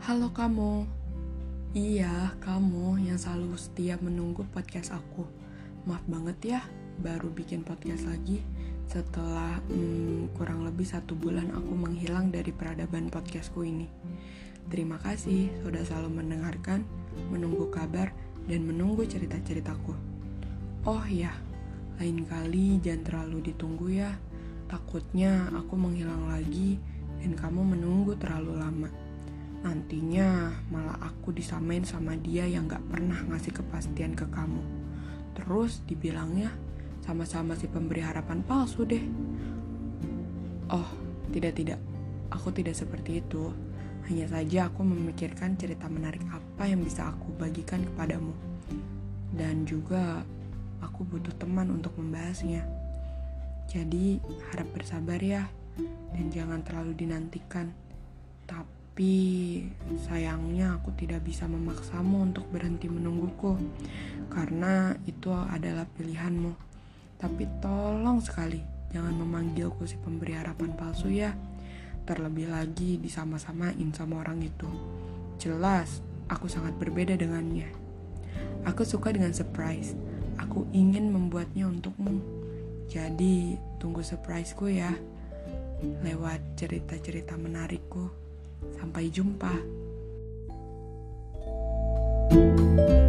Halo kamu. Iya, kamu yang selalu setia menunggu podcast aku. Maaf banget ya, baru bikin podcast lagi setelah hmm, kurang lebih satu bulan aku menghilang dari peradaban podcastku ini. Terima kasih sudah selalu mendengarkan, menunggu kabar, dan menunggu cerita-ceritaku. Oh ya, lain kali jangan terlalu ditunggu ya. Takutnya aku menghilang lagi dan kamu menunggu terlalu lama. Nantinya malah aku disamain sama dia yang gak pernah ngasih kepastian ke kamu. Terus dibilangnya sama-sama si pemberi harapan palsu deh. Oh, tidak-tidak. Aku tidak seperti itu. Hanya saja aku memikirkan cerita menarik apa yang bisa aku bagikan kepadamu. Dan juga aku butuh teman untuk membahasnya. Jadi harap bersabar ya, dan jangan terlalu dinantikan. Tapi tapi sayangnya aku tidak bisa memaksamu untuk berhenti menungguku karena itu adalah pilihanmu. Tapi tolong sekali jangan memanggilku si pemberi harapan palsu ya. Terlebih lagi disama-samain sama orang itu. Jelas aku sangat berbeda dengannya. Aku suka dengan surprise. Aku ingin membuatnya untukmu. Jadi tunggu surpriseku ya lewat cerita-cerita menarikku. Sampai jumpa. thank you